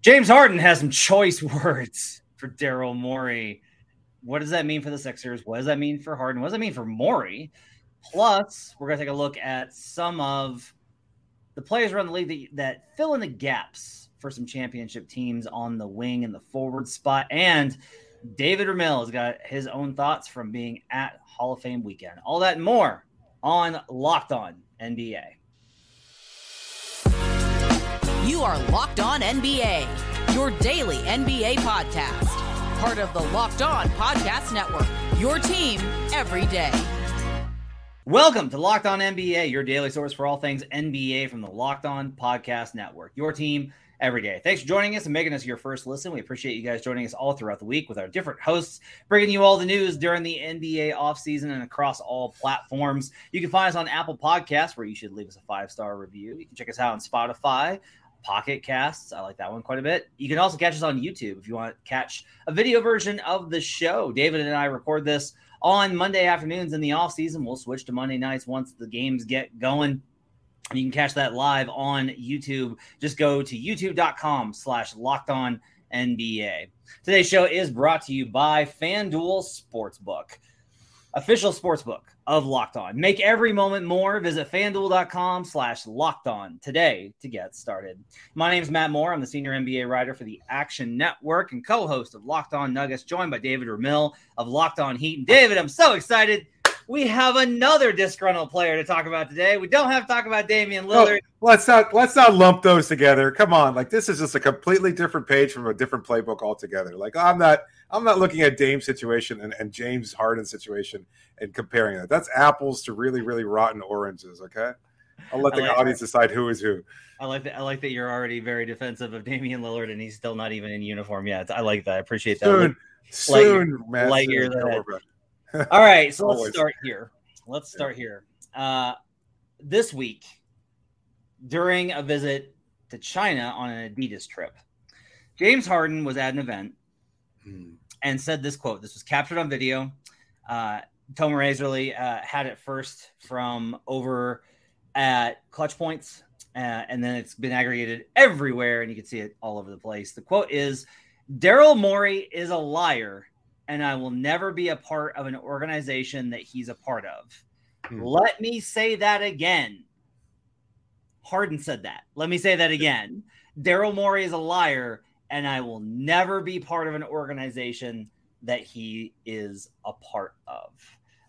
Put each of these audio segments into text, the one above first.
James Harden has some choice words for Daryl Morey. What does that mean for the Sixers? What does that mean for Harden? What does that mean for Morey? Plus, we're going to take a look at some of the players around the league that, that fill in the gaps for some championship teams on the wing and the forward spot. And David Ramil has got his own thoughts from being at Hall of Fame weekend. All that and more on Locked On NBA. You are Locked On NBA, your daily NBA podcast. Part of the Locked On Podcast Network, your team every day. Welcome to Locked On NBA, your daily source for all things NBA from the Locked On Podcast Network, your team every day. Thanks for joining us and making us your first listen. We appreciate you guys joining us all throughout the week with our different hosts, bringing you all the news during the NBA offseason and across all platforms. You can find us on Apple Podcasts, where you should leave us a five star review. You can check us out on Spotify, Pocket Casts. I like that one quite a bit. You can also catch us on YouTube if you want to catch a video version of the show. David and I record this on Monday afternoons in the off season. We'll switch to Monday nights once the games get going. You can catch that live on YouTube. Just go to youtube.com slash locked on NBA. Today's show is brought to you by FanDuel Sportsbook, official sportsbook of Locked On. Make every moment more. Visit fanduel.com slash locked on today to get started. My name is Matt Moore. I'm the senior NBA writer for the Action Network and co-host of Locked On Nuggets, joined by David Ramil of Locked On Heat. And David, I'm so excited we have another disgruntled player to talk about today. We don't have to talk about Damian Lillard. Let's not let's not lump those together. Come on, like this is just a completely different page from a different playbook altogether. Like I'm not I'm not looking at Dame's situation and, and James Harden's situation and comparing that. That's apples to really really rotten oranges. Okay, I'll let the like audience that. decide who is who. I like that. I like that you're already very defensive of Damian Lillard, and he's still not even in uniform yet. I like that. I appreciate that. Soon, soon, man. Light year all right, so let's start here. Let's start here. Uh, this week, during a visit to China on an Adidas trip, James Harden was at an event and said this quote. This was captured on video. Uh, Tomer Azarly uh, had it first from over at Clutch Points, uh, and then it's been aggregated everywhere, and you can see it all over the place. The quote is Daryl Morey is a liar and I will never be a part of an organization that he's a part of. Hmm. Let me say that again. Harden said that. Let me say that again. Daryl Morey is a liar, and I will never be part of an organization that he is a part of.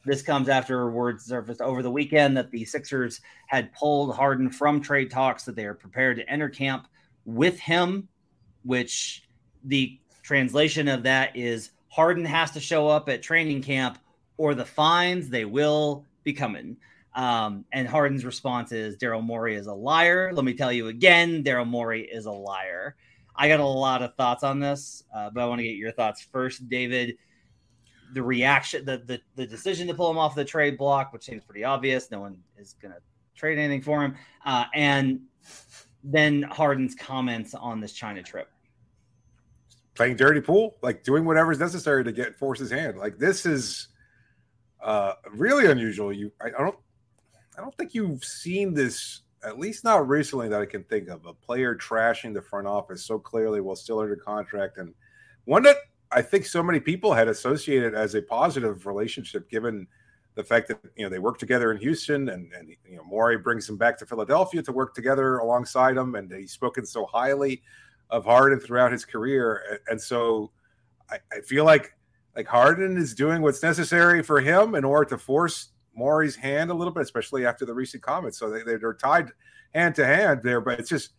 This comes after words surfaced over the weekend that the Sixers had pulled Harden from trade talks, that they are prepared to enter camp with him, which the translation of that is Harden has to show up at training camp or the fines they will be coming. Um, and Harden's response is Daryl Morey is a liar. Let me tell you again, Daryl Morey is a liar. I got a lot of thoughts on this, uh, but I want to get your thoughts first, David. The reaction, the, the the decision to pull him off the trade block, which seems pretty obvious. No one is going to trade anything for him, uh, and then Harden's comments on this China trip playing dirty pool, like doing whatever is necessary to get force his hand. Like this is uh, really unusual. You, I, I, don't, I don't think you've seen this, at least not recently, that I can think of. A player trashing the front office so clearly while still under contract, and one that I think so many people had associated as a positive relationship, given the fact that you know they work together in Houston, and and you know Morey brings him back to Philadelphia to work together alongside him, and he's spoken so highly of Harden throughout his career, and so I, I feel like like Harden is doing what's necessary for him in order to force Morey's hand a little bit, especially after the recent comments. So they, they're tied hand to hand there, but it's just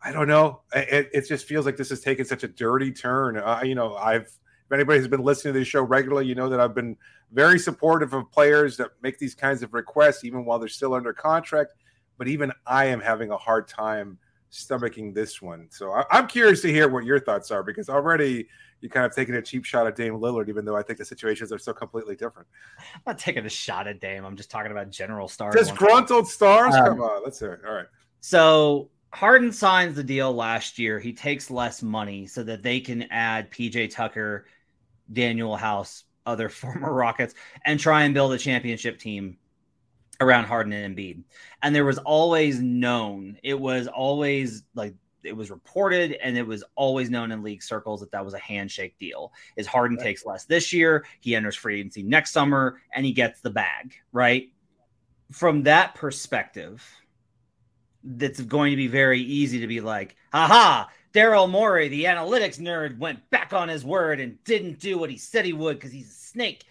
I don't know. It, it just feels like this has taken such a dirty turn. Uh, you know, I've if anybody has been listening to this show regularly, you know that I've been very supportive of players that make these kinds of requests, even while they're still under contract. But even I am having a hard time stomaching this one. So I, am curious to hear what your thoughts are because already you kind of taking a cheap shot at Dame Lillard, even though I think the situations are so completely different. I'm not taking a shot at Dame. I'm just talking about general stars. Disgruntled stars? Um, Come on, let's hear it. All right. So Harden signs the deal last year. He takes less money so that they can add PJ Tucker, Danuel House, other former Rockets, and try and build a championship team around Harden and Embiid. And there was always known, it was always like it was reported and it was always known in league circles that that was a handshake deal. Is Harden right. takes less this year, he enters free agency next summer, and he gets the bag. Right from that perspective, that's going to be very easy to be like, "Aha, Daryl Morey, the analytics nerd, went back on his word and didn't do what he said he would because he's a snake."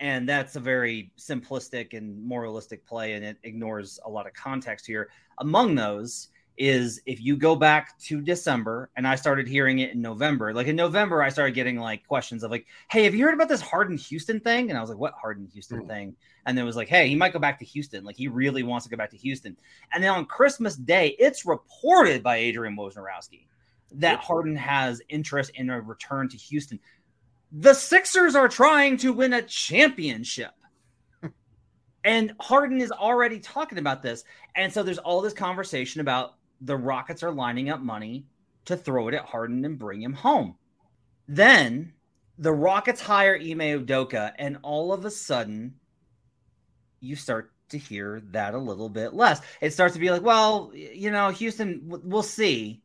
And that's a very simplistic and moralistic play, and it ignores a lot of context here. Among those is if you go back to December, and I started hearing it in November. Like in November, I started getting like questions of like, "Hey, have you heard about this Harden Houston thing?" And I was like, "What Harden Houston mm. thing?" And then it was like, "Hey, he might go back to Houston. Like he really wants to go back to Houston." And then on Christmas Day, it's reported by Adrian Wojnarowski that Harden has interest in a return to Houston. The Sixers are trying to win a championship. and Harden is already talking about this. And so there's all this conversation about the Rockets are lining up money to throw it at Harden and bring him home. Then the Rockets hire Ime Udoka, and all of a sudden, you start to hear that a little bit less. It starts to be like, well, you know, Houston, we'll see.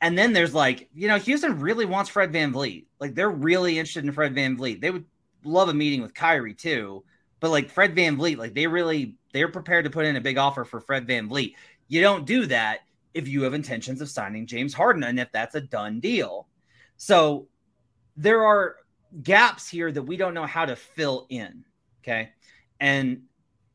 And then there's like, you know, Houston really wants Fred VanVleet. Like they're really interested in Fred VanVleet. They would love a meeting with Kyrie too. But like Fred VanVleet, like they really they're prepared to put in a big offer for Fred VanVleet. You don't do that if you have intentions of signing James Harden and if that's a done deal. So there are gaps here that we don't know how to fill in. Okay. And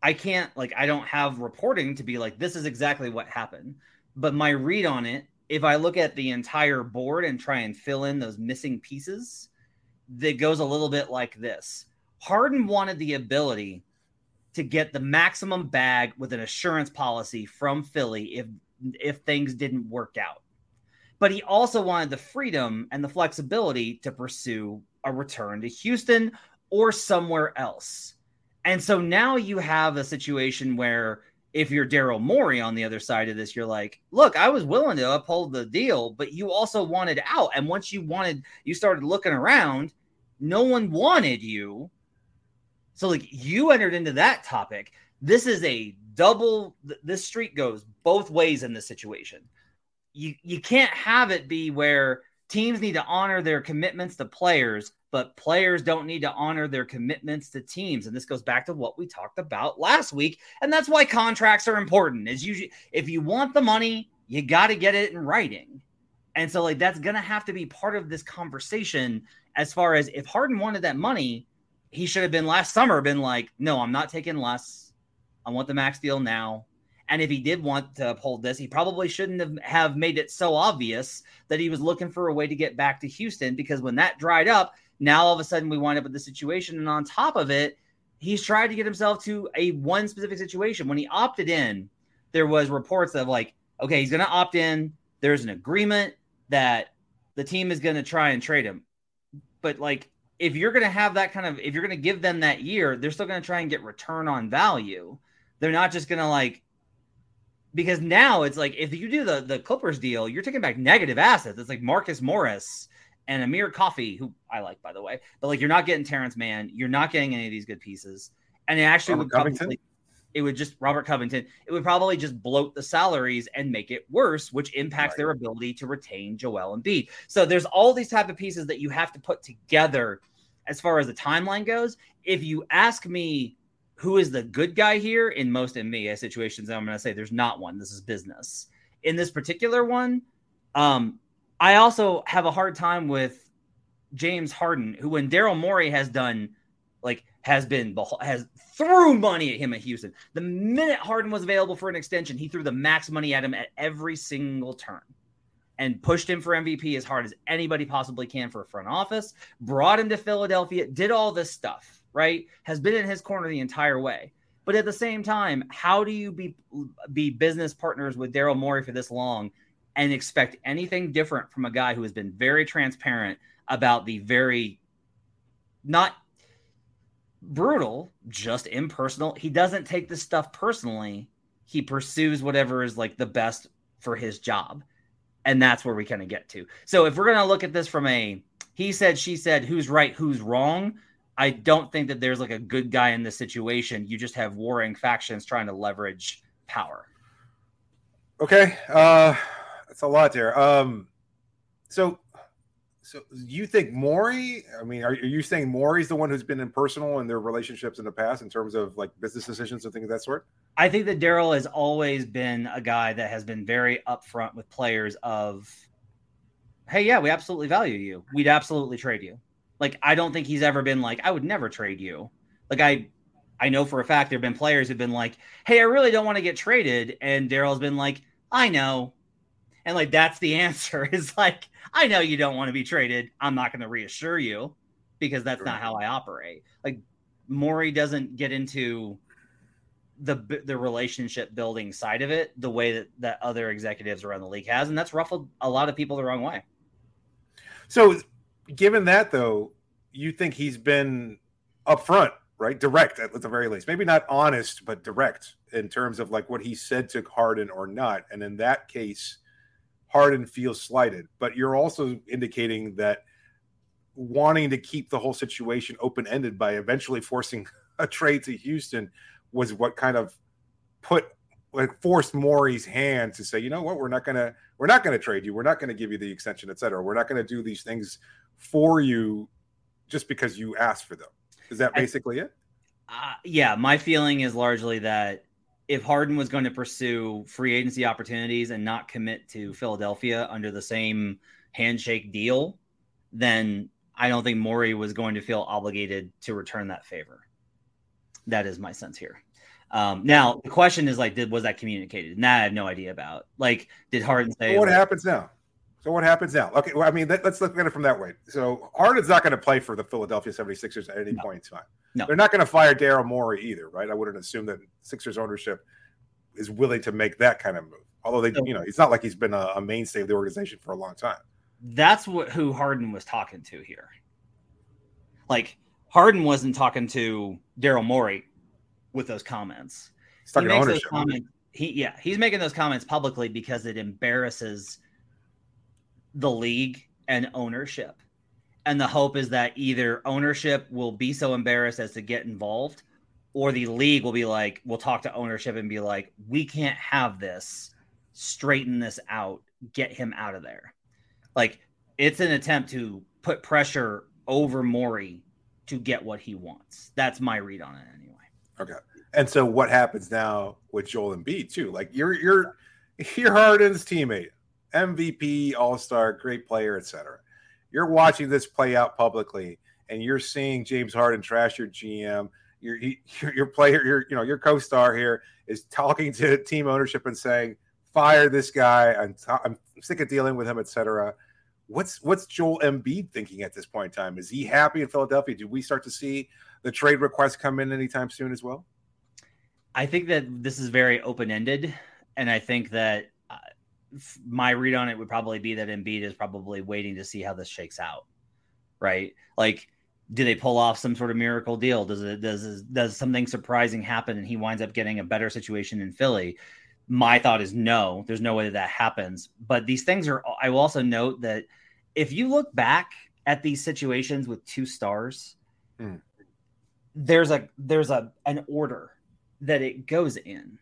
I can't, like, I don't have reporting to be like, this is exactly what happened. But my read on it, if I look at the entire board and try and fill in those missing pieces, that goes a little bit like this Harden wanted the ability to get the maximum bag with an assurance policy from Philly if if things didn't work out. But he also wanted the freedom and the flexibility to pursue a return to Houston or somewhere else. And so now you have a situation where if you're Daryl Morey on the other side of this, you're like, look, I was willing to uphold the deal, but you also wanted out. And once you wanted, you started looking around, no one wanted you. So, like, you entered into that topic. This is a double this street goes both ways in this situation. You you can't have it be where teams need to honor their commitments to players, but players don't need to honor their commitments to teams. And this goes back to what we talked about last week. And that's why contracts are important. Is usually if you want the money, you got to get it in writing. And so like that's gonna have to be part of this conversation as far as if Harden wanted that money, he should have been last summer been like, no, I'm not taking less. I want the max deal now. And if he did want to uphold this, he probably shouldn't have, have made it so obvious that he was looking for a way to get back to Houston because when that dried up, now all of a sudden we wind up with the situation. And on top of it, he's tried to get himself to a one specific situation. When he opted in, there was reports of like, okay, he's going to opt in. There's an agreement that the team is going to try and trade him. But like, if you're going to have that kind of, if you're going to give them that year, they're still going to try and get return on value. They're not just gonna like because now it's like if you do the the Clippers deal, you're taking back negative assets. It's like Marcus Morris and Amir Coffey, who I like by the way, but like you're not getting Terance Mann, you're not getting any of these good pieces, and it actually Robert would probably it would just Robert Covington. It would probably just bloat the salaries and make it worse, which impacts right. their ability to retain Joel Embiid. So there's all these type of pieces that you have to put together as far as the timeline goes. If you ask me who is the good guy here in most NBA situations? I'm going to say there's not one. This is business. In this particular one, um, I also have a hard time with James Harden, who when Daryl Morey has done like has been has threw money at him at Houston. The minute Harden was available for an extension, he threw the max money at him at every single turn and pushed him for MVP as hard as anybody possibly can for a front office, brought him to Philadelphia, did all this stuff right, has been in his corner the entire way. But at the same time, how do you be be business partners with Daryl Morey for this long and expect anything different from a guy who has been very transparent about the very not brutal, just impersonal. He doesn't take this stuff personally. He pursues whatever is like the best for his job. And that's where we kind of get to. So if we're going to look at this from a he said, she said, who's right, who's wrong, I don't think that there's like a good guy in this situation. You just have warring factions trying to leverage power. Okay. Uh That's a lot there. Um, so, so you think Morey? I mean, are, are you saying Morey's the one who's been impersonal in their relationships in the past, in terms of like business decisions and things of that sort? I think that Daryl has always been a guy that has been very upfront with players of, hey, yeah, we absolutely value you. We'd absolutely trade you. Like, I don't think he's ever been like, I would never trade you. Like, I I know for a fact there have been players who've been like, "Hey, I really don't want to get traded," and Daryl's been like, "I know," and like that's the answer. Is like, I know you don't want to be traded. I'm not going to reassure you because that's not how I operate. Like, Morey doesn't get into the the relationship building side of it the way that that other executives around the league has, and that's ruffled a lot of people the wrong way. So, given that though, you think he's been upfront right? Direct at the very least. Maybe not honest, but direct in terms of like what he said to Harden or not. And in that case, Harden feels slighted. But you're also indicating that wanting to keep the whole situation open ended by eventually forcing a trade to Houston was what kind of put like forced Morey's hand to say, you know what, we're not gonna we're not gonna trade you, we're not gonna give you the extension, et cetera. We're not gonna do these things for you just because you asked for them. Is that basically I, it? Uh, yeah, my feeling is largely that if Harden was going to pursue free agency opportunities and not commit to Philadelphia under the same handshake deal, then I don't think Morey was going to feel obligated to return that favor. That is my sense here. Um, now the question is like, did was that communicated? And that I have no idea about. Like, did Harden say what like, happens now? So what happens now? Okay, well, I mean, let, us look at it from that way. So Harden's not going to play for the Philadelphia 76ers at any no. point in time. No. They're not going to fire Daryl Morey either, right? I wouldn't assume that Sixers ownership is willing to make that kind of move. Although they, so, you know, it's not like he's been a, a, mainstay of the organization for a long time. That's what who Harden was talking to here. Like Harden wasn't talking to Daryl Morey with those comments. He's talking he ownership. Comments, he yeah, he's making those comments publicly because it embarrasses the league and ownership. And the hope is that either ownership will be so embarrassed as to get involved, or the league will be like, we'll talk to ownership and be like, we can't have this, straighten this out, get him out of there. Like, it's an attempt to put pressure over Morey to get what he wants. That's my read on it anyway. Okay. And so what happens now with Joel Embiid too? Like you're you're you're Harden's teammate. MVP, All Star, great player, etc. You're watching this play out publicly, and you're seeing James Harden trash your GM. Your your, your player, your you know your co-star here is talking to team ownership and saying, "Fire this guy. I'm t- I'm sick of dealing with him, etc." What's what's Joel Embiid thinking at this point in time? Is he happy in Philadelphia? Do we start to see the trade requests come in anytime soon as well? I think that this is very open ended, and I think that my read on it would probably be that Embiid is probably waiting to see how this shakes out, right? Like, do they pull off some sort of miracle deal? Does it does does something surprising happen and he winds up getting a better situation in Philly? My thought is no. There's no way that that happens. But these things are. I will also note that if you look back at these situations with two stars, mm. there's a there's a an order that it goes in.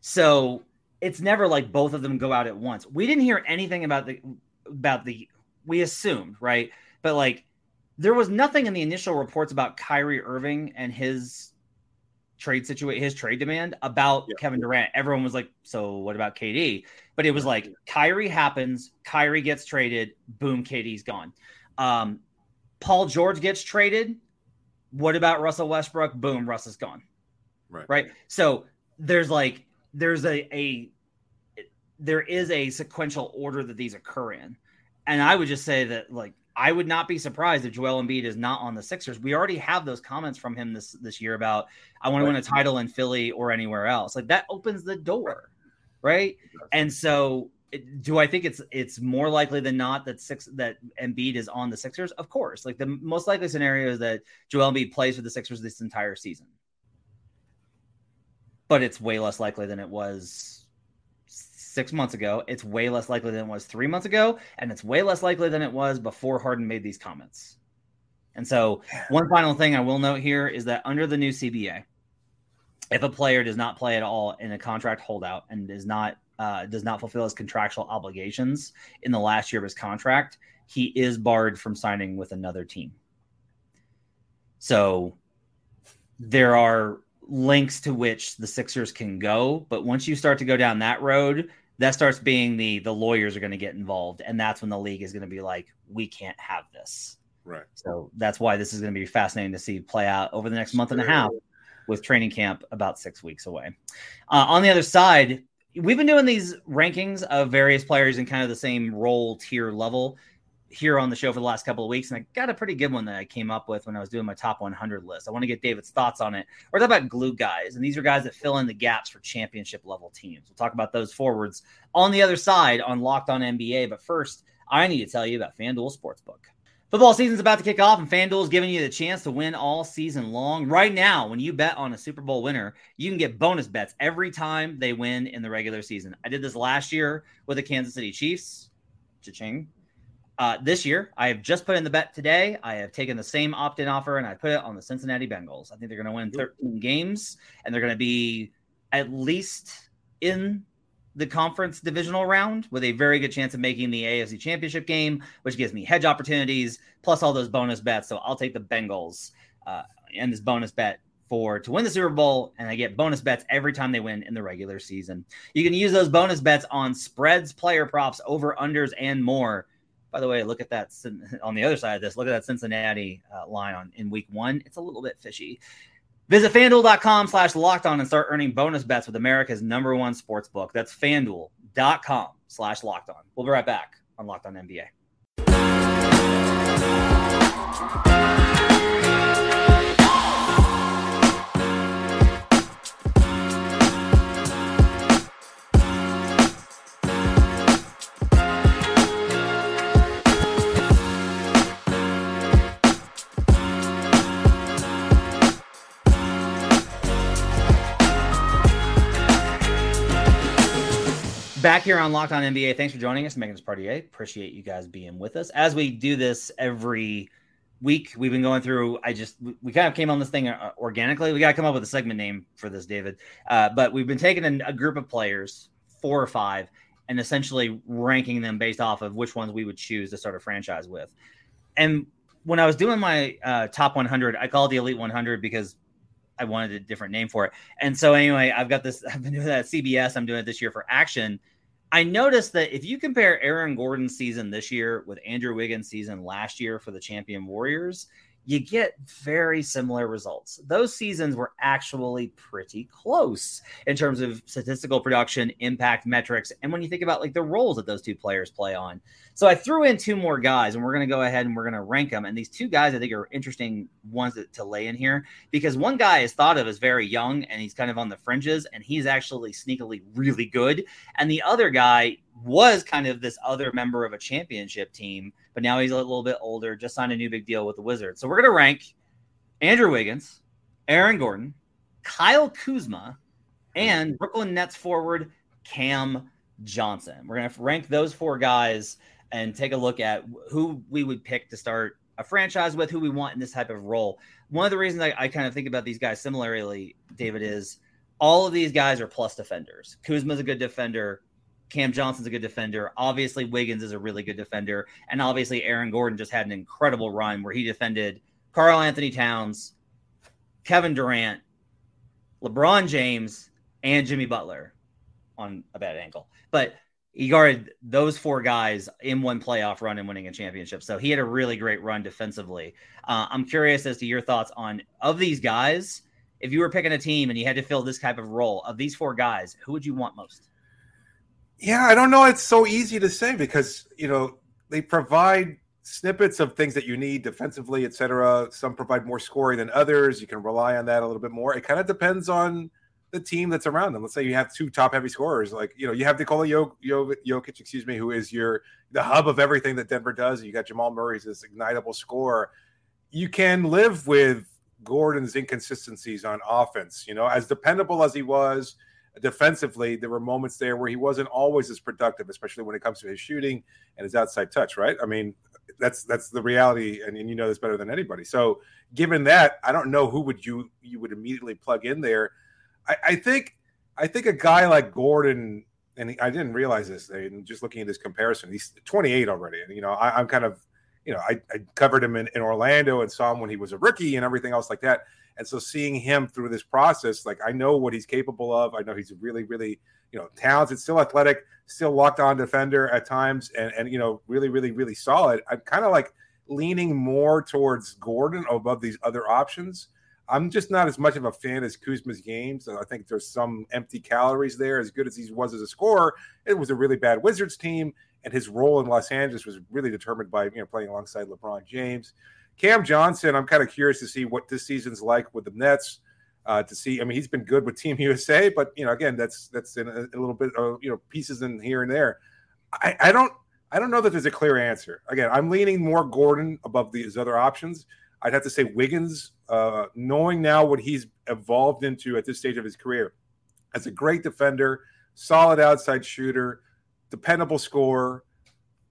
So it's never like both of them go out at once. We didn't hear anything about the about the we assumed, right? But like there was nothing in the initial reports about Kyrie Irving and his trade situation, his trade demand about yeah. Kevin Durant. Everyone was like, "So what about KD?" But it was like Kyrie happens, Kyrie gets traded, boom, KD's gone. Um, Paul George gets traded. What about Russell Westbrook? Boom, Russ is gone. Right. Right. So there's like there's a, a there is a sequential order that these occur in. And I would just say that like I would not be surprised if Joel Embiid is not on the Sixers. We already have those comments from him this this year about I want to win a title in Philly or anywhere else. Like that opens the door, right? And so do I think it's it's more likely than not that six that Embiid is on the Sixers? Of course. Like the most likely scenario is that Joel Embiid plays for the Sixers this entire season but it's way less likely than it was six months ago. It's way less likely than it was three months ago, and it's way less likely than it was before Harden made these comments. And so, one final thing I will note here is that under the new CBA, if a player does not play at all in a contract holdout and is not uh, does not fulfill his contractual obligations in the last year of his contract, he is barred from signing with another team. So there are links to which the Sixers can go, but once you start to go down that road, that starts being the the lawyers are going to get involved, and that's when the league is going to be like, we can't have this. Right. So that's why this is going to be fascinating to see play out over the next month and a half with training camp about six weeks away. Uh, on the other side, we've been doing these rankings of various players in kind of the same role tier level here on the show for the last couple of weeks, and I got a pretty good one that I came up with when I was doing my top 100 list. I want to get David's thoughts on it. We're talking about glue guys, and these are guys that fill in the gaps for championship level teams. We'll talk about those forwards on the other side on Locked On NBA. But first, I need to tell you about FanDuel Sportsbook. Football season's about to kick off, and FanDuel is giving you the chance to win all season long. Right now, when you bet on a Super Bowl winner, you can get bonus bets every time they win in the regular season. I did this last year with the Kansas City Chiefs. Cha-ching. Uh, this year, I have just put in the bet today. I have taken the same opt in offer and I put it on the Cincinnati Bengals. I think they're going to win 13 games and they're going to be at least in the conference divisional round with a very good chance of making the AFC championship game, which gives me hedge opportunities plus all those bonus bets. So I'll take the Bengals uh, and this bonus bet for to win the Super Bowl, and I get bonus bets every time they win in the regular season. You can use those bonus bets on spreads, player props, over unders, and more. By the way, look at that on the other side of this. Look at that Cincinnati uh, line on in week one. It's a little bit fishy. Visit fanduel.com slash locked on and start earning bonus bets with America's number one sports book. That's fanduel.com slash locked on. We'll be right back on Locked On NBA. Back here on Locked On NBA. Thanks for joining us, making this party A. Appreciate you guys being with us as we do this every week. We've been going through. I just we kind of came on this thing uh, organically. We got to come up with a segment name for this, David. Uh, but we've been taking a, group of players, four or five, and essentially ranking them based off of which ones we would choose to start a franchise with. And when I was doing my uh, top 100, I called the Elite 100 because I wanted a different name for it. And so anyway, I've got this. I've been doing that at CBS. I'm doing it this year for Action. I noticed that if you compare Aaron Gordon's season this year with Andrew Wiggins' season last year for the champion Warriors, you get very similar results. Those seasons were actually pretty close in terms of statistical production, impact metrics, and when you think about like the roles that those two players play on. So I threw in two more guys, and we're going to go ahead and we're going to rank them. And these two guys I think are interesting ones to, to lay in here because one guy is thought of as very young and he's kind of on the fringes, and he's actually sneakily really good. And the other guy was kind of this other member of a championship team, but now he's a little bit older, just signed a new big deal with the Wizards. So we're going to rank Andrew Wiggins, Aaron Gordon, Kyle Kuzma, and Brooklyn Nets forward Cam Johnson. We're going to rank those four guys and take a look at who we would pick to start a franchise with, who we want in this type of role. One of the reasons I, I kind of think about these guys similarly, David, is all of these guys are plus defenders. Kuzma's a good defender. Cam Johnson's a good defender. Obviously, Wiggins is a really good defender. And obviously, Aaron Gordon just had an incredible run where he defended Karl-Anthony Towns, Kevin Durant, LeBron James, and Jimmy Butler on a bad ankle. But he guarded those four guys in one playoff run and winning a championship. So he had a really great run defensively. Uh, I'm curious as to your thoughts on of these guys. If you were picking a team and you had to fill this type of role of these four guys, who would you want most? Yeah, I don't know. It's so easy to say because you know they provide snippets of things that you need defensively, etc. Some provide more scoring than others. You can rely on that a little bit more. It kind of depends on the team that's around them. Let's say you have two top heavy scorers, like you know you have Nikola Jokic, excuse me, who is your the hub of everything that Denver does. You got Jamal Murray's this ignitable score. You can live with Gordon's inconsistencies on offense. You know, as dependable as he was defensively, there were moments there where he wasn't always as productive, especially when it comes to his shooting and his outside touch. Right? I mean, that's that's the reality, and, and you know this better than anybody. So, given that, I don't know who would you you would immediately plug in there. I, I think I think a guy like Gordon and I didn't realize this. And just looking at this comparison, he's 28 already, and you know I, am kind of, you know, I, I covered him in, in, Orlando and saw him when he was a rookie and everything else like that. And so seeing him through this process, like I know what he's capable of. I know he's really, really, you know, talented, still athletic, still locked on defender at times, and and you know, really, really, really solid. I'm kind of like leaning more towards Gordon above these other options I'm just not as much of a fan as Kuzma's games. I think there's some empty calories there. As good as he was as a scorer, it was a really bad Wizards team, and his role in Los Angeles was really determined by you know playing alongside LeBron James. Cam Johnson, I'm kind of curious to see what this season's like with the Nets. Uh, to see, I mean, he's been good with Team USA, but you know, again, that's that's in a, a little bit of you know pieces in here and there. I, I don't I don't know that there's a clear answer. Again, I'm leaning more Gordon above these other options. I'd have to say Wiggins, uh, knowing now what he's evolved into at this stage of his career, as a great defender, solid outside shooter, dependable scorer,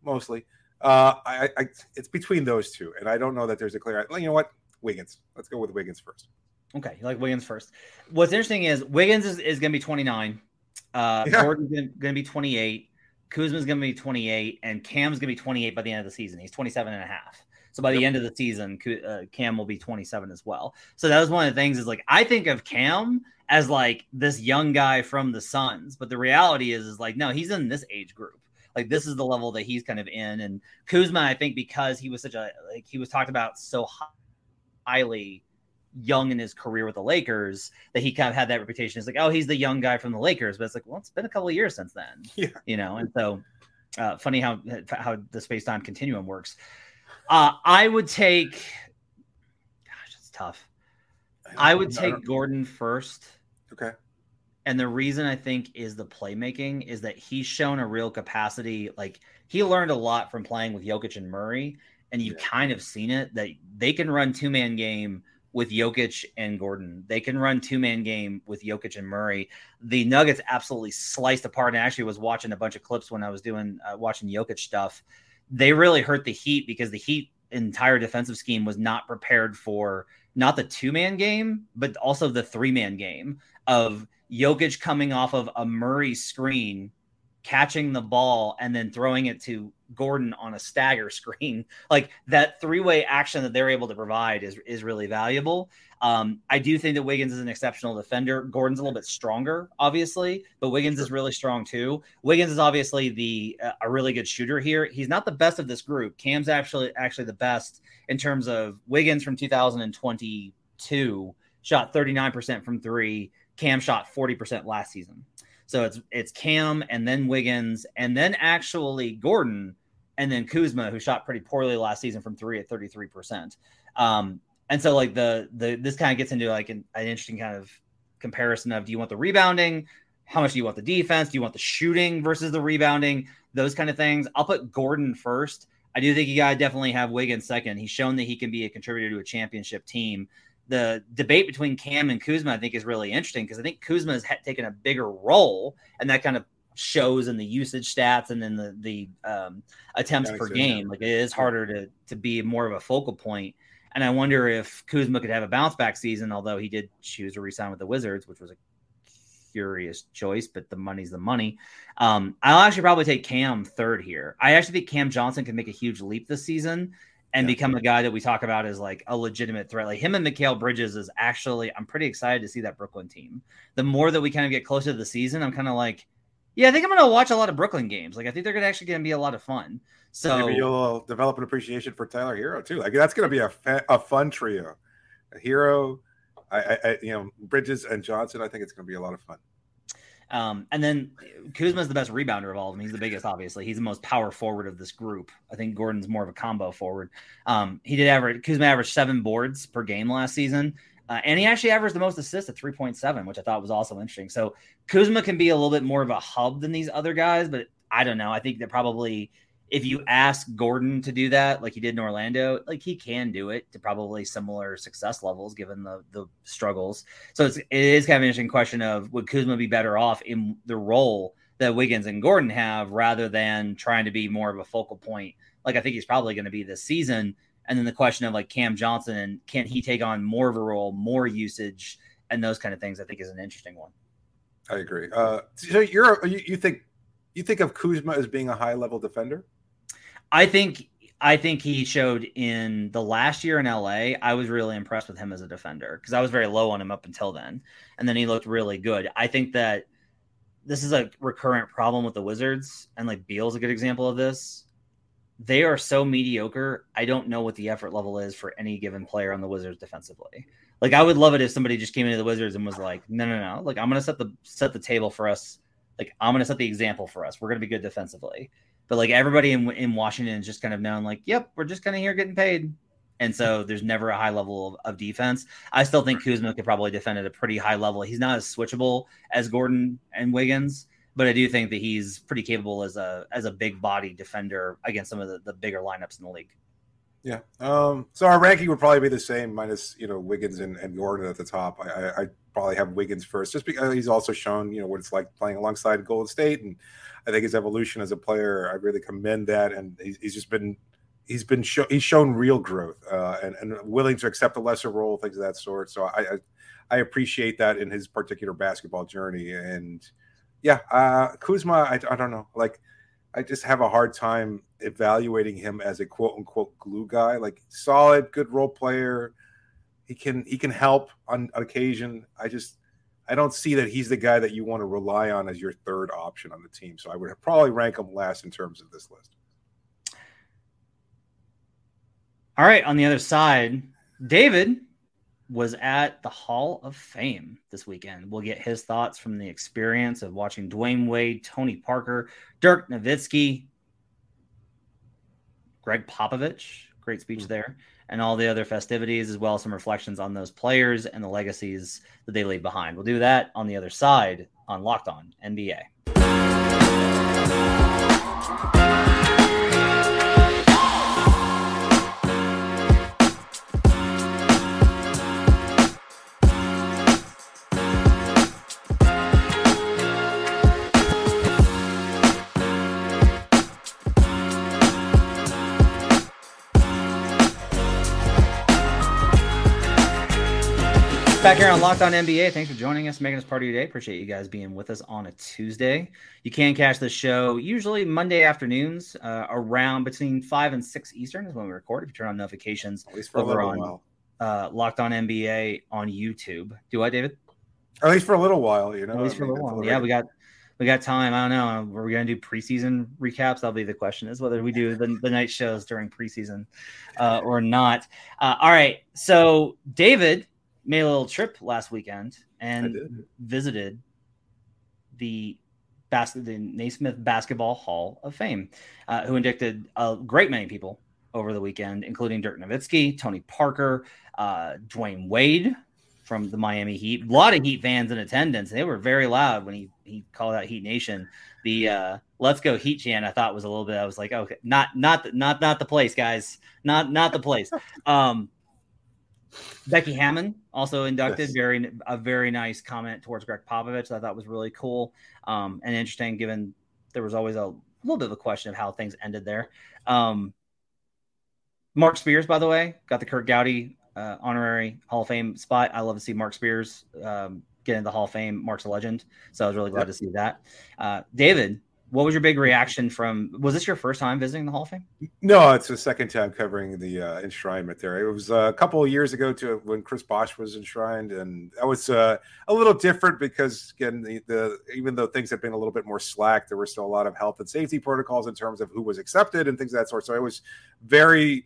mostly. Uh, I, I, it's between those two, and I don't know that there's a clear. You know what? Wiggins. Let's go with Wiggins first. Okay, you like Wiggins first. What's interesting is Wiggins is, is going to be 29. Uh, yeah. Gordon's going to be 28. Kuzma's going to be 28, and Cam's going to be 28 by the end of the season. He's 27 and a half. So by the yep. end of the season, uh, Cam will be 27 as well. So that was one of the things is like I think of Cam as like this young guy from the Suns, but the reality is is like no, he's in this age group. Like this is the level that he's kind of in. And Kuzma, I think because he was such a like he was talked about so highly young in his career with the Lakers that he kind of had that reputation. It's like, oh, he's the young guy from the Lakers, but it's like, well, it's been a couple of years since then. Yeah. You know, and so uh, funny how how the space time continuum works. Uh, I would take. Gosh, it's tough. I would take Gordon first. Okay. And the reason I think is the playmaking is that he's shown a real capacity. Like he learned a lot from playing with Jokic and Murray, and you've yeah. kind of seen it that they can run two man game with Jokic and Gordon. They can run two man game with Jokic and Murray. The Nuggets absolutely sliced apart. And I actually was watching a bunch of clips when I was doing uh, watching Jokic stuff they really hurt the Heat because the Heat entire defensive scheme was not prepared for not the two man game, but also the three man game of Jokic coming off of a Murray screen, catching the ball, and then throwing it to Gordon on a stagger screen. Like that three way action that they're able to provide is, is really valuable. Um, I do think that Wiggins is an exceptional defender. Gordon's a little bit stronger, obviously, but Wiggins sure. is really strong too. Wiggins is obviously the uh, a really good shooter here. He's not the best of this group. Cam's actually actually the best in terms of Wiggins from 2022 shot 39% from three. Cam shot 40% last season. So it's it's Cam and then Wiggins and then actually Gordon and then Kuzma who shot pretty poorly last season from three at 33%. Um, and so like the the this kind of gets into like an, an interesting kind of comparison of do you want the rebounding? How much do you want the defense? Do you want the shooting versus the rebounding? Those kind of things. I'll put Gordon first. I do think you got to definitely have Wiggins second. He's shown that he can be a contributor to a championship team. The debate between Cam and Kuzma, I think, is really interesting because I think Kuzma has taken a bigger role, and that kind of shows in the usage stats and then the the um, attempts per game. Like it is harder to to be more of a focal point. And I wonder if Kuzma could have a bounce back season, although he did choose to resign with the Wizards, which was a curious choice, but the money's the money. Um, I'll actually probably take Cam third here. I actually think Cam Johnson can make a huge leap this season and yeah. become a guy that we talk about as like a legitimate threat. Like him and Mikal Bridges is actually, I'm pretty excited to see that Brooklyn team. The more that we kind of get closer to the season, I'm kind of like, yeah, I think I'm going to watch a lot of Brooklyn games. Like I think they're going to actually going to be a lot of fun. So maybe you'll develop an appreciation for Tyler Herro too. Like that's going to be a, fa- a fun trio. A Herro, I, I, you know, Bridges and Johnson. I think it's going to be a lot of fun. Um, and then Kuzma's the best rebounder of all of them. He's the biggest, obviously. He's the most power forward of this group. I think Gordon's more of a combo forward. Um, he did average Kuzma averaged seven boards per game last season. Uh, and he actually averaged the most assists at 3.7, which I thought was also interesting. So Kuzma can be a little bit more of a hub than these other guys, but I don't know. I think that probably if you ask Gordon to do that, like he did in Orlando, like he can do it to probably similar success levels given the the struggles. So it's it is kind of an interesting question of would Kuzma be better off in the role that Wiggins and Gordon have rather than trying to be more of a focal point. Like I think he's probably going to be this season. And then the question of like Cam Johnson and can he take on more of a role, more usage, and those kind of things, I think is an interesting one. I agree. Uh, so you're you, you think you think of Kuzma as being a high level defender? I think I think he showed in the last year in LA. I was really impressed with him as a defender because I was very low on him up until then, and then he looked really good. I think that this is a recurrent problem with the Wizards, and like Beal's a good example of this. They are so mediocre. I don't know what the effort level is for any given player on the Wizards defensively. Like I would love it if somebody just came into the Wizards and was like, "No, no, no! Like I'm gonna set the set the table for us. Like I'm gonna set the example for us. We're gonna be good defensively." But like everybody in in Washington is just kind of known like, "Yep, we're just kind of here getting paid." And so there's never a high level of, of, defense. I still think Kuzma could probably defend at a pretty high level. He's not as switchable as Gordon and Wiggins, but I do think that he's pretty capable as a as a big body defender against some of the, the bigger lineups in the league. Yeah. Um, so our ranking would probably be the same, minus you know Wiggins and, and Gordon at the top. I, I, I probably have Wiggins first, just because he's also shown you know what it's like playing alongside Golden State, and I think his evolution as a player, I really commend that, and he's, he's just been he's been show, he's shown real growth uh, and, and willing to accept a lesser role, things of that sort. So I, I, I appreciate that in his particular basketball journey, and yeah, uh, Kuzma, I, I don't know, like I just have a hard time evaluating him as a quote unquote glue guy. Like solid, good role player. He can he can help on occasion. I just I don't see that he's the guy that you want to rely on as your third option on the team. So I would probably rank him last in terms of this list. All right, on the other side, David was at the Hall of Fame this weekend. We'll get his thoughts from the experience of watching Dwyane Wade, Tony Parker, Dirk Nowitzki, Gregg Popovich, great speech hmm. there, and all the other festivities, as well as some reflections on those players and the legacies that they leave behind. We'll do that on the other side on Locked On NBA. Back here on Locked On NBA. Thanks for joining us, making us part of your day. Appreciate you guys being with us on a Tuesday. You can catch the show usually Monday afternoons uh, around between 5 and 6 Eastern is when we record. If you turn on notifications At least for over on while. Uh, Locked On NBA on YouTube. Do I, David? At least for a little while, you know. At least for a little while. Yeah, we got we got time. I don't know. Are we going to do preseason recaps? That'll be the question: is whether we do the, the night shows during preseason uh, or not. Uh, all right. So David made a little trip last weekend and visited the bas- the Naismith Basketball Hall of Fame, uh, who inducted a great many people over the weekend, including Dirk Nowitzki, Tony Parker, uh, Dwyane Wade from the Miami Heat. A lot of Heat fans in attendance. They were very loud when he he called out Heat Nation. The uh, "Let's Go Heat" chant I thought was a little bit. I was like, okay, not not the, not not the place, guys. Not not the place. Um, Becky Hammon also inducted. Yes. Very a very nice comment towards Gregg Popovich. I thought was really cool um, and interesting, given there was always a little bit of a question of how things ended there. Um, Marc Spears, by the way, got the Curt Gowdy uh, honorary Hall of Fame spot. I love to see Marc Spears um, get into the Hall of Fame. Marc's a legend, so I was really glad yep. to see that. Uh, David, what was your big reaction from? Was this your first time visiting the Hall of Fame? No, it's the second time covering the uh, enshrinement there. It was uh, a couple of years ago to when Chris Bosh was enshrined, and that was uh, a little different because again, the, the, even though things had been a little bit more slack, there were still a lot of health and safety protocols in terms of who was accepted and things of that sort. So it was very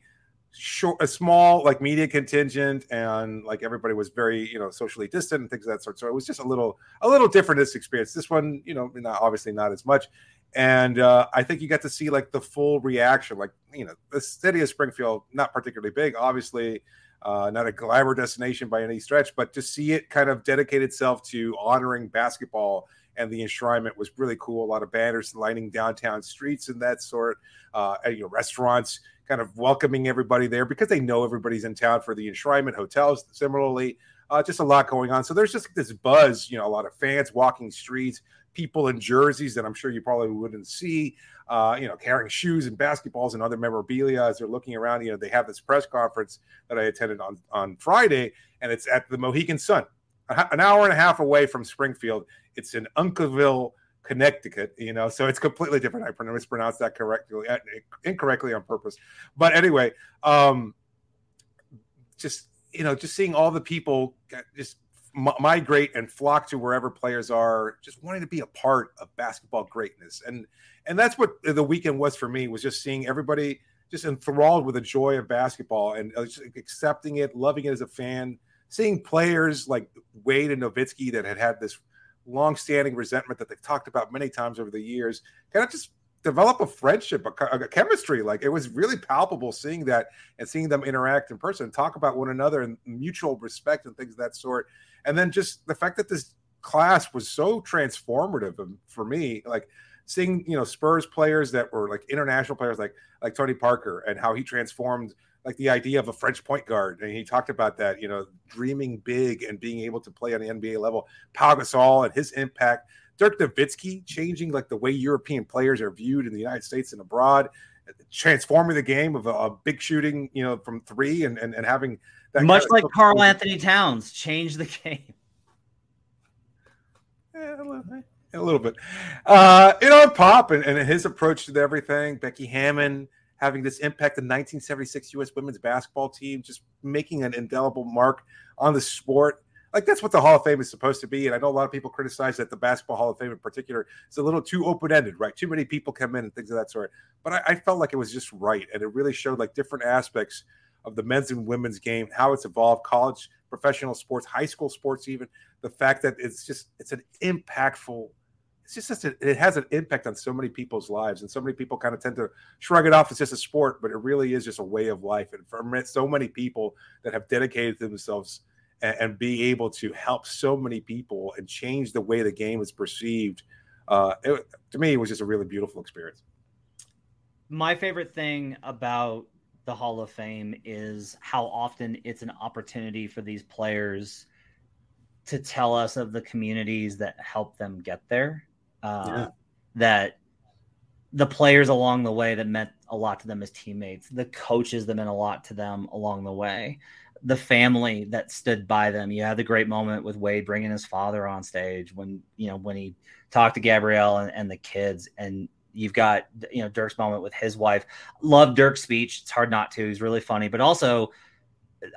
short, a small like media contingent, and like everybody was very you know socially distant and things of that sort. So it was just a little a little different this experience. This one, you know, not, obviously not as much. And uh, I think you got to see like the full reaction. Like you know, the city of Springfield, not particularly big, obviously. Uh, not a glamour destination by any stretch, but to see it kind of dedicate itself to honoring basketball and the enshrinement was really cool. A lot of banners lining downtown streets and that sort. Uh, you know, restaurants kind of welcoming everybody there because they know everybody's in town for the enshrinement. Hotels similarly, uh, just a lot going on. So there's just this buzz. You know, a lot of fans walking streets, people in jerseys that I'm sure you probably wouldn't see. Uh, you know, carrying shoes and basketballs and other memorabilia as they're looking around. You know, they have this press conference that I attended on on Friday, and it's at the Mohegan Sun, an hour and a half away from Springfield. It's in Uncasville, Connecticut, you know, so it's completely different. I mispronounced that correctly, uh, incorrectly on purpose. But anyway, um, just you know, just seeing all the people just migrate and flock to wherever players are, just wanting to be a part of basketball greatness, and and that's what the weekend was for me. Was just seeing everybody just enthralled with the joy of basketball and uh, accepting it, loving it as a fan, seeing players like Wade and Nowitzki that had had this long-standing resentment that they've talked about many times over the years, kind of just develop a friendship, a, a, chemistry. Like it was really palpable seeing that and seeing them interact in person, talk about one another and mutual respect and things of that sort. And then just the fact that this class was so transformative for me, like seeing you know Spurs players that were like international players, like like Tony Parker, and how he transformed like the idea of a French point guard, and he talked about that, you know, dreaming big and being able to play on the NBA level. Pau Gasol and his impact. Dirk Nowitzki changing like the way European players are viewed in the United States and abroad, transforming the game of a, a big shooting, you know, from three and and, and having that much like Karl-Anthony Towns changed the game. Yeah, a little, a little bit. Uh, you know, Pop and, and his approach to everything, Becky Hammon having this impact the 1976 U.S. women's basketball team, just making an indelible mark on the sport. Like that's what the Hall of Fame is supposed to be. And I know a lot of people criticize that the Basketball Hall of Fame in particular is a little too open ended, right? Too many people come in and things of that sort. But I, I felt like it was just right, and it really showed like different aspects of the men's and women's game, how it's evolved, college, professional sports, high school sports, even the fact that it's just it's an impactful it's just such a, it has an impact on so many people's lives and so many people kind of tend to shrug it off as just a sport but it really is just a way of life and for so many people that have dedicated themselves and, and be able to help so many people and change the way the game is perceived uh, it, to me it was just a really beautiful experience. My favorite thing about the hall of fame is how often it's an opportunity for these players to tell us of the communities that helped them get there uh, yeah. that the players along the way that meant a lot to them as teammates, the coaches that meant a lot to them along the way, the family that stood by them. You had the great moment with Wade bringing his father on stage when you know when he talked to Gabrielle and, and the kids, and you've got you know Dirk's moment with his wife. Love Dirk's speech; it's hard not to. He's really funny, but also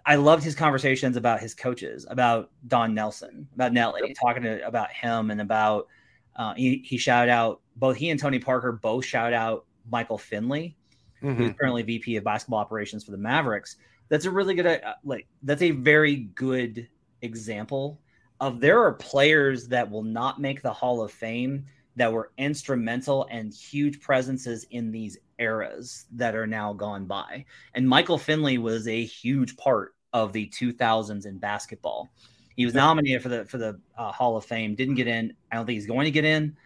I loved his conversations about his coaches, about Don Nelson, about Nelly, talking to, about him and about uh, he, he shouted out both he and Tony Parker both shout out Michael Finley, mm-hmm. who's currently VP of basketball operations for the Mavericks. That's a really good, uh, like, that's a very good example of there are players that will not make the Hall of Fame that were instrumental and huge presences in these eras that are now gone by. And Michael Finley was a huge part of the 2000s in basketball. He was nominated for the for the uh, Hall of Fame. Didn't get in. I don't think he's going to get in.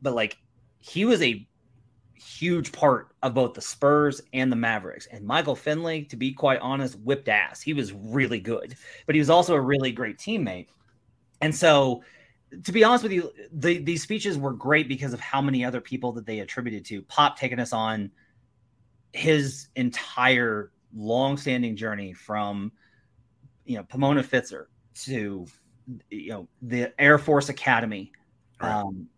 But like, he was a huge part of both the Spurs and the Mavericks. And Michael Finley, to be quite honest, whipped ass. He was really good, but he was also a really great teammate. And so, to be honest with you, the, these speeches were great because of how many other people that they attributed to. Pop taking us on his entire long-standing journey from, you know, Pomona-Pitzer to you know the Air Force Academy, right. um,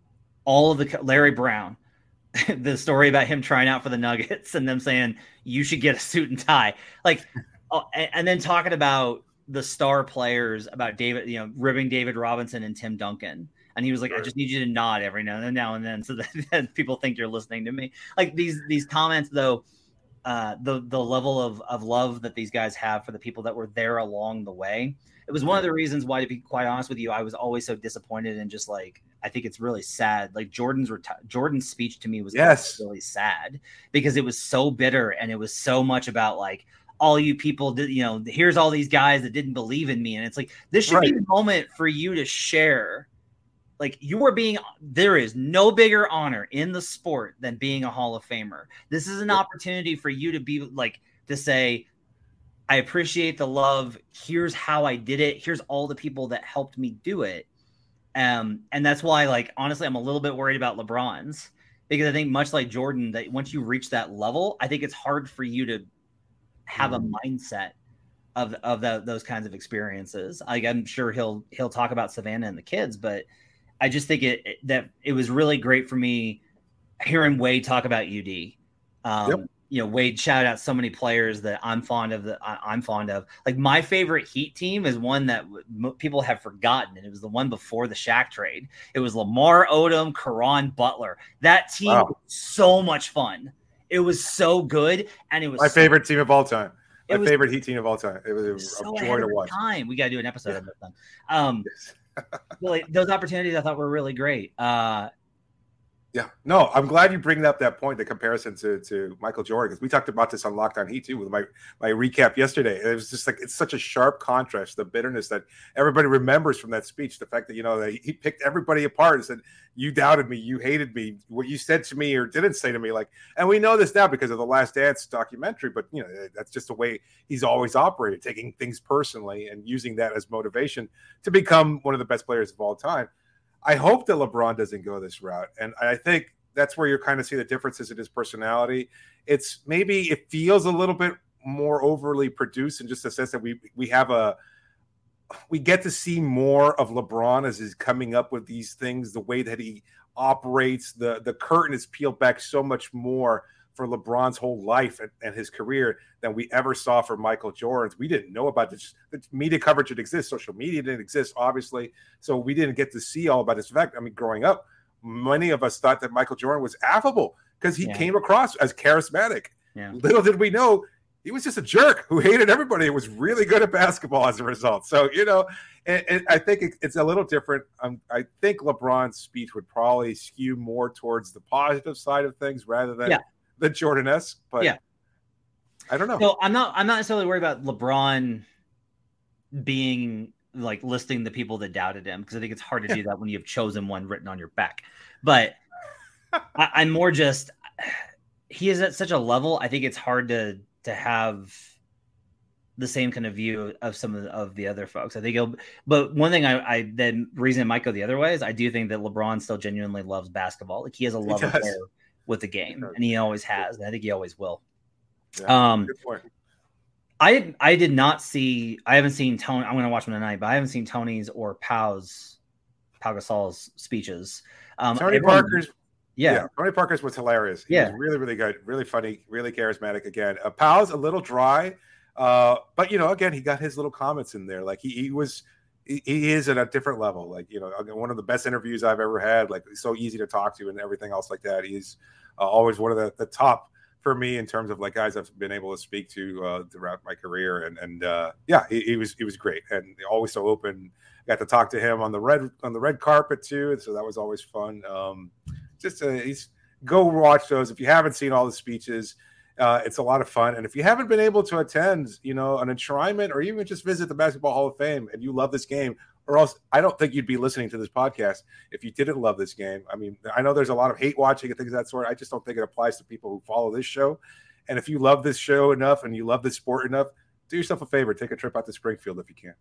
all of the Larry Brown, the story about him trying out for the Nuggets and them saying you should get a suit and tie, like, oh, and, and, then talking about the star players about David, you know, ribbing David Robinson and Tim Duncan. And he was like, right. "I just need you to nod every now and now and then, so that, that people think you're listening to me." Like these these comments, though, uh, the the level of of love that these guys have for the people that were there along the way it was one of the reasons why, to be quite honest with you, I was always so disappointed and just like I think it's really sad. Like Jordan's reti- Jordan's speech to me was yes. really sad because it was so bitter and it was so much about like all you people did, you know, here's all these guys that didn't believe in me. And it's like this should right. be a moment for you to share. Like you are being there is no bigger honor in the sport than being a Hall of Famer. This is an opportunity for you to be like to say, I appreciate the love. Here's how I did it. Here's all the people that helped me do it. Um, and that's why, like, honestly, I'm a little bit worried about LeBron's because I think, much like Jordan, that once you reach that level, I think it's hard for you to have a mm. mindset of of the, those kinds of experiences. Like, I'm sure he'll he'll talk about Savannah and the kids, but I just think it, it, that it was really great for me hearing Wade talk about UD. Um, yep. You know, Wade shout out so many players that I'm fond of. That I, am fond of. Like my favorite Heat team is one that w- people have forgotten, and it was the one before the Shaq trade. It was Lamar Odom, Caron Butler. That team wow. was so much fun. It was so good, and it was my so favorite team of all time. My was, favorite Heat team of all time. It was, it was so a joy to watch. Time. We got to do an episode yeah. of it. Um, yes. Really, those opportunities I thought were really great. Uh, yeah, no, I'm glad you bring up that point, the comparison to to Michael Jordan, because we talked about this on Locked On Heat too with my my recap yesterday. It was just like it's such a sharp contrast, the bitterness that everybody remembers from that speech, the fact that you know that he picked everybody apart and said, "You doubted me, you hated me, what you said to me or didn't say to me." Like, and we know this now because of the Last Dance documentary, but you know that's just the way he's always operated, taking things personally and using that as motivation to become one of the best players of all time. I hope that LeBron doesn't go this route, and I think that's where you kind of see the differences in his personality. It's maybe it feels a little bit more overly produced in just the sense that we we have a we get to see more of LeBron as he's coming up with these things, the way that he operates, the the curtain is peeled back so much more for LeBron's whole life and, and, his career than we ever saw for Michael Jordan's. We didn't know about this. The media coverage didn't exist. Social media didn't exist, obviously. So we didn't get to see all about his fact. I mean, growing up, many of us thought that Michael Jordan was affable because he yeah. came across as charismatic. Yeah. Little did we know he was just a jerk who hated everybody. It was really good at basketball as a result. So, you know, and, and I think it, it's a little different. Um, I think LeBron's speech would probably skew more towards the positive side of things rather than yeah the Jordan esque, but yeah, I don't know. So I'm not I'm not necessarily worried about LeBron being like listing the people that doubted him because I think it's hard to do that when you have chosen one written on your back. But I, I'm more just he is at such a level. I think it's hard to to have the same kind of view of some of the, of the other folks. I think he'll, but one thing I, I the reason it might go the other way is I do think that LeBron still genuinely loves basketball. Like he has a love affair with the game, and he always has. And I think he always will. Yeah, um, good point. I I did not see. I haven't seen Tony. I'm going to watch them tonight, but I haven't seen Tony's or Pau's Pau Gasol's speeches. Um, Tony everyone, Parker's. Yeah. yeah. Tony Parker's was hilarious. He yeah, was really, really good, really funny, really charismatic. Again, uh, Pau's a little dry, uh, but you know, again, he got his little comments in there. Like he, he was he is at a different level. Like you know, one of the best interviews I've ever had. Like so easy to talk to and everything else like that. He's uh, always one of the, the top for me in terms of like guys I've been able to speak to uh, throughout my career. And and uh, yeah, he, he, was he was great and always so open. Got to talk to him on the red on the red carpet too, so that was always fun. Um, just uh, he's go watch those if you haven't seen all the speeches. Uh, it's a lot of fun. And if you haven't been able to attend, you know, an enshrinement or even just visit the Basketball Hall of Fame and you love this game, or else I don't think you'd be listening to this podcast if you didn't love this game. I mean, I know there's a lot of hate watching and things of that sort. I just don't think it applies to people who follow this show. And if you love this show enough and you love this sport enough, do yourself a favor, take a trip out to Springfield if you can.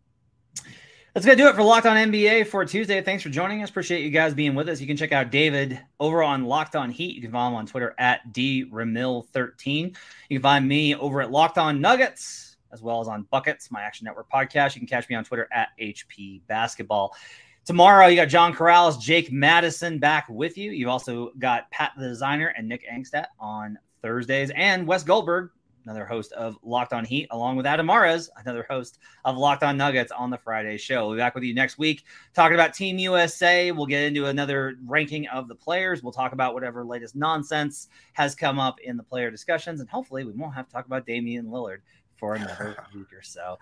That's going to do it for Locked On NBA for Tuesday. Thanks for joining us. Appreciate you guys being with us. You can check out David over on Locked On Heat. You can follow him on Twitter at DRamil13. You can find me over at Locked On Nuggets, as well as on Buckets, my Action Network podcast. You can catch me on Twitter at HP Basketball. Tomorrow, you got John Corrales, Jake Madison back with you. You've also got Pat the Designer and Nick Angstadt on Thursdays, and Wes Goldberg another host of Locked On Heat, along with Adam Mares, another host of Locked On Nuggets on the Friday show. We'll be back with you next week talking about Team USA. We'll get into another ranking of the players. We'll talk about whatever latest nonsense has come up in the player discussions, and hopefully we won't have to talk about Damian Lillard for another week or so.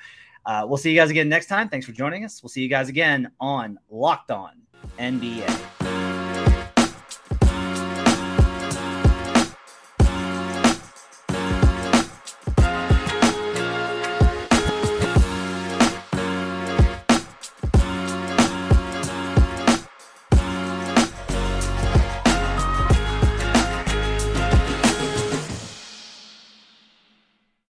Uh, we'll see you guys again next time. Thanks for joining us. We'll see you guys again on Locked On NBA.